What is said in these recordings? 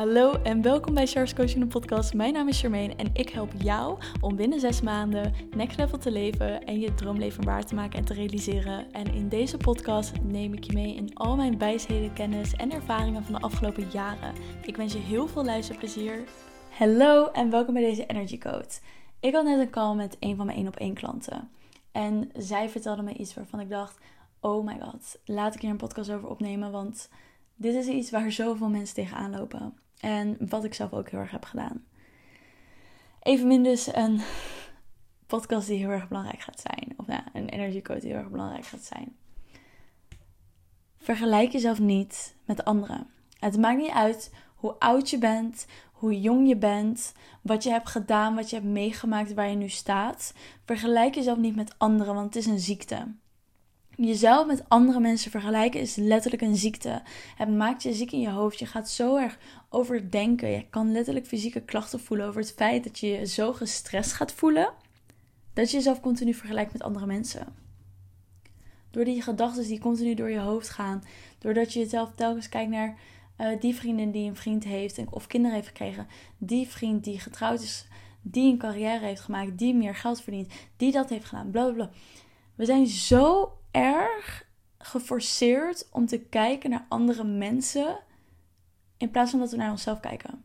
Hallo en welkom bij Charles Coaching podcast. Mijn naam is Charmaine en ik help jou om binnen zes maanden next level te leven en je droomleven waar te maken en te realiseren. En in deze podcast neem ik je mee in al mijn wijsheden, kennis en ervaringen van de afgelopen jaren. Ik wens je heel veel luisterplezier. Hallo en welkom bij deze Energy Code. Ik had net een call met een van mijn één op één klanten. En zij vertelde me iets waarvan ik dacht, oh my god, laat ik hier een podcast over opnemen, want dit is iets waar zoveel mensen tegenaan lopen. En wat ik zelf ook heel erg heb gedaan. Evenmin dus een podcast die heel erg belangrijk gaat zijn. Of ja, een energiecode die heel erg belangrijk gaat zijn. Vergelijk jezelf niet met anderen. Het maakt niet uit hoe oud je bent, hoe jong je bent, wat je hebt gedaan, wat je hebt meegemaakt, waar je nu staat. Vergelijk jezelf niet met anderen, want het is een ziekte jezelf met andere mensen vergelijken is letterlijk een ziekte. Het maakt je ziek in je hoofd. Je gaat zo erg overdenken. Je kan letterlijk fysieke klachten voelen over het feit dat je je zo gestrest gaat voelen. Dat je jezelf continu vergelijkt met andere mensen. Door die gedachten die continu door je hoofd gaan. Doordat je jezelf telkens kijkt naar uh, die vriendin die een vriend heeft of kinderen heeft gekregen. Die vriend die getrouwd is, die een carrière heeft gemaakt, die meer geld verdient, die dat heeft gedaan, bla bla bla. We zijn zo erg geforceerd om te kijken naar andere mensen in plaats van dat we naar onszelf kijken.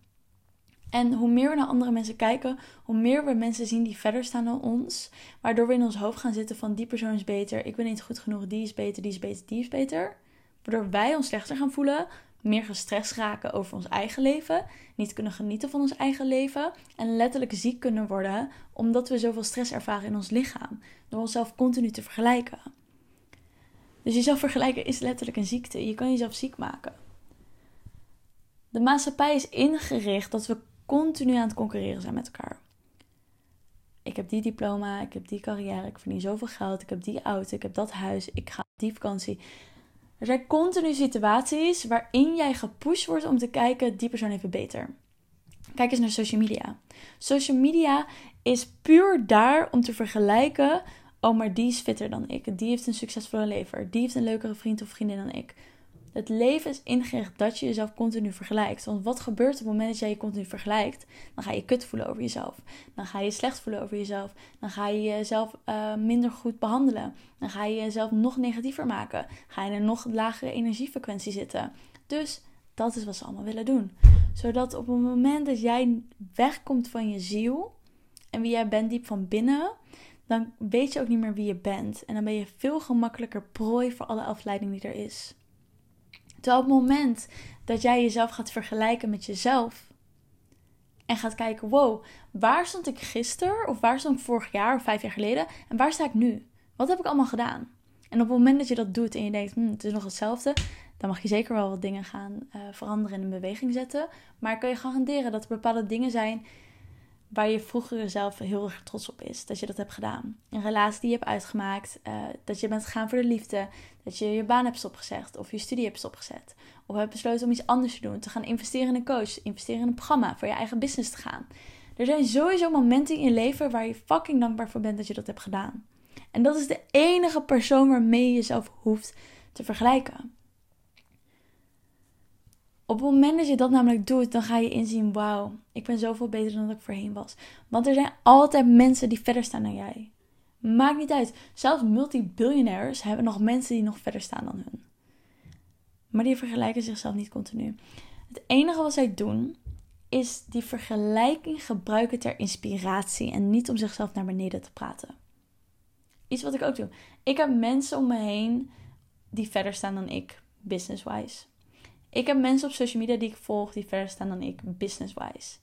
En hoe meer we naar andere mensen kijken, hoe meer we mensen zien die verder staan dan ons. Waardoor we in ons hoofd gaan zitten van die persoon is beter, ik ben niet goed genoeg, die is beter, die is beter, die is beter. Waardoor wij ons slechter gaan voelen, meer gestrest raken over ons eigen leven, niet kunnen genieten van ons eigen leven en letterlijk ziek kunnen worden omdat we zoveel stress ervaren in ons lichaam. Door onszelf continu te vergelijken. Dus jezelf vergelijken is letterlijk een ziekte. Je kan jezelf ziek maken. De maatschappij is ingericht dat we continu aan het concurreren zijn met elkaar. Ik heb die diploma, ik heb die carrière, ik verdien zoveel geld, ik heb die auto, ik heb dat huis, ik ga op die vakantie. Er zijn continu situaties waarin jij gepusht wordt om te kijken, die persoon het beter. Kijk eens naar social media. Social media is puur daar om te vergelijken oh, maar die is fitter dan ik. Die heeft een succesvolle leven. Die heeft een leukere vriend of vriendin dan ik. Het leven is ingericht dat je jezelf continu vergelijkt. Want wat gebeurt op het moment dat jij je continu vergelijkt? Dan ga je kut voelen over jezelf. Dan ga je slecht voelen over jezelf. Dan ga je jezelf uh, minder goed behandelen. Dan ga je jezelf nog negatiever maken. Ga je in een nog lagere energiefrequentie zitten. Dus dat is wat ze allemaal willen doen. Zodat op het moment dat jij wegkomt van je ziel en wie jij bent diep van binnen, dan weet je ook niet meer wie je bent. En dan ben je veel gemakkelijker prooi voor alle afleiding die er is. Terwijl op het moment dat jij jezelf gaat vergelijken met jezelf. En gaat kijken, wow, waar stond ik gisteren? Of waar stond ik vorig jaar of vijf jaar geleden? En waar sta ik nu? Wat heb ik allemaal gedaan? En op het moment dat je dat doet en je denkt, hm, het is nog hetzelfde, dan mag je zeker wel wat dingen gaan uh, veranderen en in beweging zetten. Maar ik kan je garanderen dat er bepaalde dingen zijn waar je vroeger zelf heel erg trots op is. Dat je dat hebt gedaan. Een relatie die je hebt uitgemaakt. Uh, dat je bent gegaan voor de liefde. Dat je je baan hebt stopgezet. Of je studie hebt stopgezet. Of hebt besloten om iets anders te doen. Te gaan investeren in een coach. Investeren in een programma. Voor je eigen business te gaan. Er zijn sowieso momenten in je leven waar je fucking dankbaar voor bent dat je dat hebt gedaan. En dat is de enige persoon waarmee je jezelf hoeft te vergelijken. Op het moment dat je dat namelijk doet, dan ga je inzien: wauw, ik ben zoveel beter dan dat ik voorheen was. Want er zijn altijd mensen die verder staan dan jij. Maakt niet uit. Zelfs multibillionaires hebben nog mensen die nog verder staan dan hun. Maar die vergelijken zichzelf niet continu. Het enige wat zij doen, is die vergelijking gebruiken ter inspiratie en niet om zichzelf naar beneden te praten. Iets wat ik ook doe. Ik heb mensen om me heen die verder staan dan ik, business-wise. Ik heb mensen op social media die ik volg die verder staan dan ik, business-wise.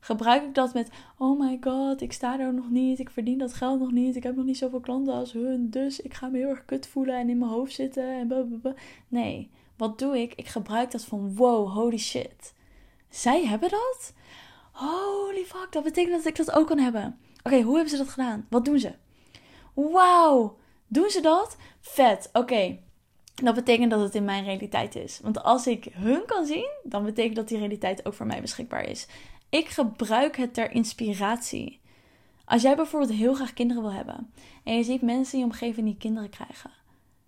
Gebruik ik dat met, oh my god, ik sta daar nog niet, ik verdien dat geld nog niet, ik heb nog niet zoveel klanten als hun, dus ik ga me heel erg kut voelen en in mijn hoofd zitten en blablabla. Nee, wat doe ik? Ik gebruik dat van, wow, holy shit. Zij hebben dat? Holy fuck, dat betekent dat ik dat ook kan hebben. Oké, hoe hebben ze dat gedaan? Wat doen ze? Wauw, doen ze dat? Vet, oké. Dat betekent dat het in mijn realiteit is. Want als ik hun kan zien, dan betekent dat die realiteit ook voor mij beschikbaar is. Ik gebruik het ter inspiratie. Als jij bijvoorbeeld heel graag kinderen wil hebben en je ziet mensen in je omgeving die kinderen krijgen.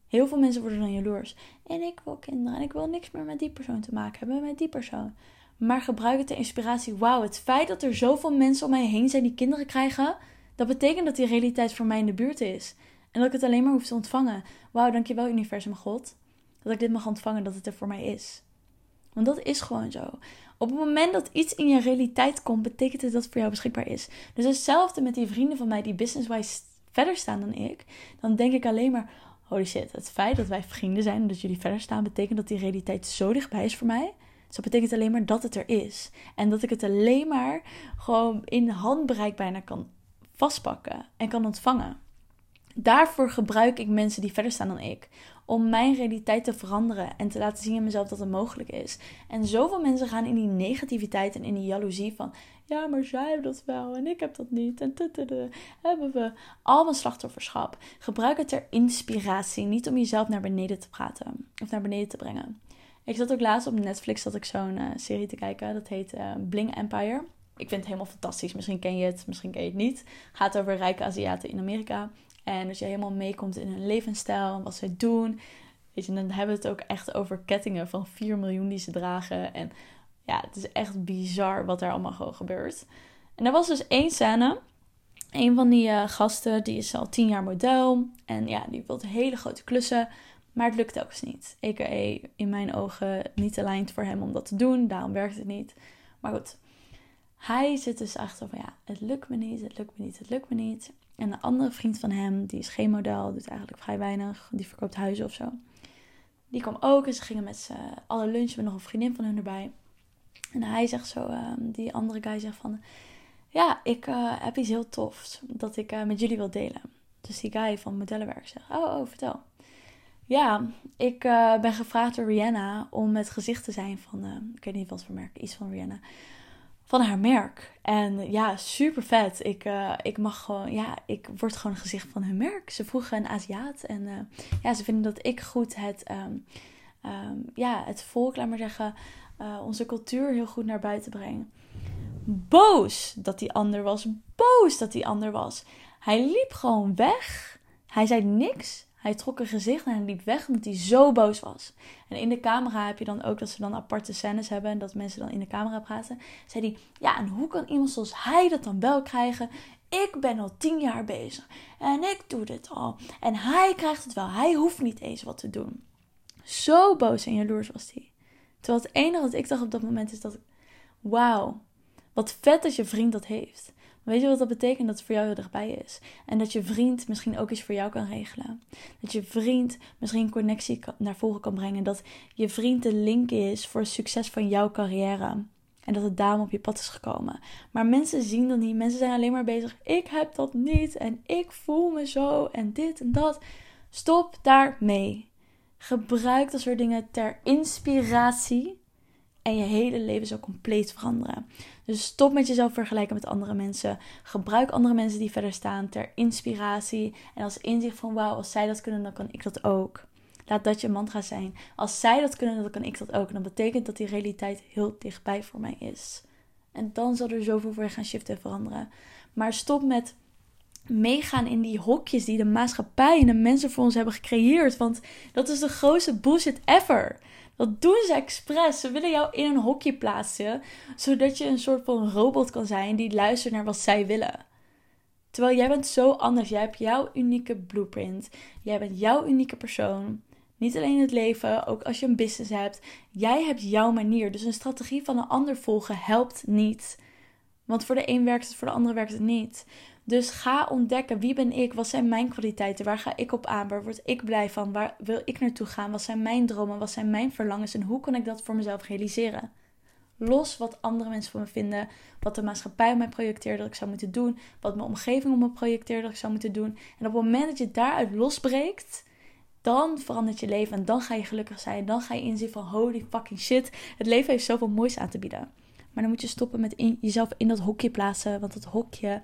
Heel veel mensen worden dan jaloers. En ik wil kinderen en ik wil niks meer met die persoon te maken hebben, met die persoon. Maar gebruik het ter inspiratie. Wauw, het feit dat er zoveel mensen om mij heen zijn die kinderen krijgen, dat betekent dat die realiteit voor mij in de buurt is. En dat ik het alleen maar hoef te ontvangen. Wauw, dankjewel universum God. Dat ik dit mag ontvangen, dat het er voor mij is. Want dat is gewoon zo. Op het moment dat iets in je realiteit komt, betekent het dat het voor jou beschikbaar is. Dus hetzelfde met die vrienden van mij die business-wise verder staan dan ik. Dan denk ik alleen maar, holy shit, het feit dat wij vrienden zijn en dat jullie verder staan, betekent dat die realiteit zo dichtbij is voor mij. Dus dat betekent alleen maar dat het er is. En dat ik het alleen maar gewoon in handbereik bijna kan vastpakken en kan ontvangen. Daarvoor gebruik ik mensen die verder staan dan ik. Om mijn realiteit te veranderen en te laten zien in mezelf dat het mogelijk is. En zoveel mensen gaan in die negativiteit en in die jaloezie van... Ja, maar zij hebben dat wel en ik heb dat niet. En tuttudu, hebben we allemaal slachtofferschap. Gebruik het ter inspiratie, niet om jezelf naar beneden te praten. Of naar beneden te brengen. Ik zat ook laatst op Netflix dat ik zo'n uh, serie te kijken. Dat heet uh, Bling Empire. Ik vind het helemaal fantastisch. Misschien ken je het, misschien ken je het niet. Gaat over rijke Aziaten in Amerika. En als je helemaal meekomt in hun levensstijl en wat zij doen. Weet je, dan hebben we het ook echt over kettingen van 4 miljoen die ze dragen. En ja, het is echt bizar wat er allemaal gewoon gebeurt. En er was dus één scène. Een van die uh, gasten, die is al 10 jaar model. En ja, die wil hele grote klussen. Maar het lukt eens niet. A.k.a. in mijn ogen niet aligned voor hem om dat te doen. Daarom werkt het niet. Maar goed, hij zit dus achter van ja, het lukt me niet, het lukt me niet, het lukt me niet. En een andere vriend van hem, die is geen model, doet eigenlijk vrij weinig. Die verkoopt huizen of zo. Die kwam ook en ze gingen met z'n alle lunchen met nog een vriendin van hun erbij. En hij zegt zo, uh, die andere guy zegt van... Ja, ik uh, heb iets heel tofs dat ik uh, met jullie wil delen. Dus die guy van modellenwerk zegt, oh, oh, vertel. Ja, ik uh, ben gevraagd door Rihanna om het gezicht te zijn van, ik weet niet wat voor merk, iets van Rihanna, van haar merk. En ja, super vet. Ik, uh, ik mag gewoon, ja, ik word gewoon een gezicht van hun merk. Ze vroegen een Aziat en ja, ze vinden dat ik goed het, um, um, ja, het volk, laat maar zeggen, onze cultuur heel goed naar buiten breng. Boos dat die ander was, boos dat die ander was. Hij liep gewoon weg. Hij zei niks. Hij trok een gezicht en hij liep weg omdat hij zo boos was. En in de camera heb je dan ook dat ze dan aparte scènes hebben en dat mensen dan in de camera praten. Zei hij, ja, en hoe kan iemand zoals hij dat dan wel krijgen? Ik ben al tien jaar bezig en ik doe dit al. En hij krijgt het wel. Hij hoeft niet eens wat te doen. Zo boos en jaloers was hij. Terwijl het enige wat ik dacht op dat moment is dat, wauw, wat vet dat je vriend dat heeft. Weet je wat dat betekent? Dat het voor jou heel dichtbij is. En dat je vriend misschien ook iets voor jou kan regelen. Dat je vriend misschien connectie naar voren kan brengen. Dat je vriend de link is voor het succes van jouw carrière. En dat het daarom op je pad is gekomen. Maar mensen zien dat niet. Mensen zijn alleen maar bezig. Ik heb dat niet. En ik voel me zo. En dit en dat. Stop daarmee. Gebruik dat soort dingen ter inspiratie en je hele leven zou compleet veranderen. Dus stop met jezelf vergelijken met andere mensen. Gebruik andere mensen die verder staan ter inspiratie en als inzicht van wauw, als zij dat kunnen, dan kan ik dat ook. Laat dat je mantra zijn. Als zij dat kunnen, dan kan ik dat ook. En dat betekent dat die realiteit heel dichtbij voor mij is. En dan zal er zoveel voor gaan shiften en veranderen. Maar stop met meegaan in die hokjes die de maatschappij en de mensen voor ons hebben gecreëerd. Want dat is de grootste bullshit ever. Dat doen ze expres. Ze willen jou in een hokje plaatsen, zodat je een soort van robot kan zijn die luistert naar wat zij willen. Terwijl jij bent zo anders. Jij hebt jouw unieke blueprint. Jij bent jouw unieke persoon. Niet alleen in het leven, ook als je een business hebt. Jij hebt jouw manier. Dus een strategie van een ander volgen helpt niet. Want voor de een werkt het, voor de ander werkt het niet. Dus ga ontdekken wie ben ik, wat zijn mijn kwaliteiten, waar ga ik op aan, waar word ik blij van, waar wil ik naartoe gaan, wat zijn mijn dromen, wat zijn mijn verlangens en hoe kan ik dat voor mezelf realiseren. Los wat andere mensen van me vinden, wat de maatschappij op mij projecteert dat ik zou moeten doen, wat mijn omgeving op me projecteert dat ik zou moeten doen. En op het moment dat je daaruit losbreekt, dan verandert je leven en dan ga je gelukkig zijn. Dan ga je inzien van holy fucking shit, het leven heeft zoveel moois aan te bieden. Maar dan moet je stoppen met jezelf in dat hokje plaatsen, want dat hokje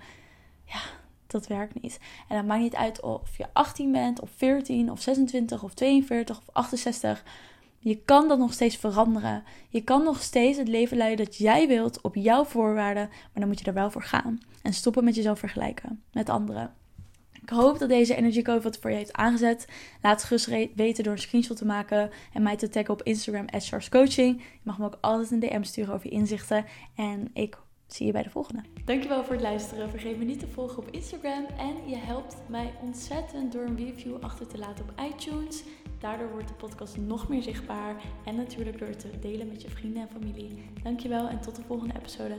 ja, dat werkt niet. En dat maakt niet uit of je 18 bent, of 14, of 26, of 42, of 68. Je kan dat nog steeds veranderen. Je kan nog steeds het leven leiden dat jij wilt op jouw voorwaarden, maar dan moet je er wel voor gaan. En stoppen met jezelf vergelijken met anderen. Ik hoop dat deze Energy Code wat voor je heeft aangezet. Laat het gerust weten door een screenshot te maken en mij te taggen op Instagram Coaching. Je mag me ook altijd een DM sturen over je inzichten. En ik zie je bij de volgende. Dankjewel voor het luisteren. Vergeet me niet te volgen op Instagram. En je helpt mij ontzettend door een review achter te laten op iTunes. Daardoor wordt de podcast nog meer zichtbaar. En natuurlijk door het te delen met je vrienden en familie. Dankjewel en tot de volgende episode.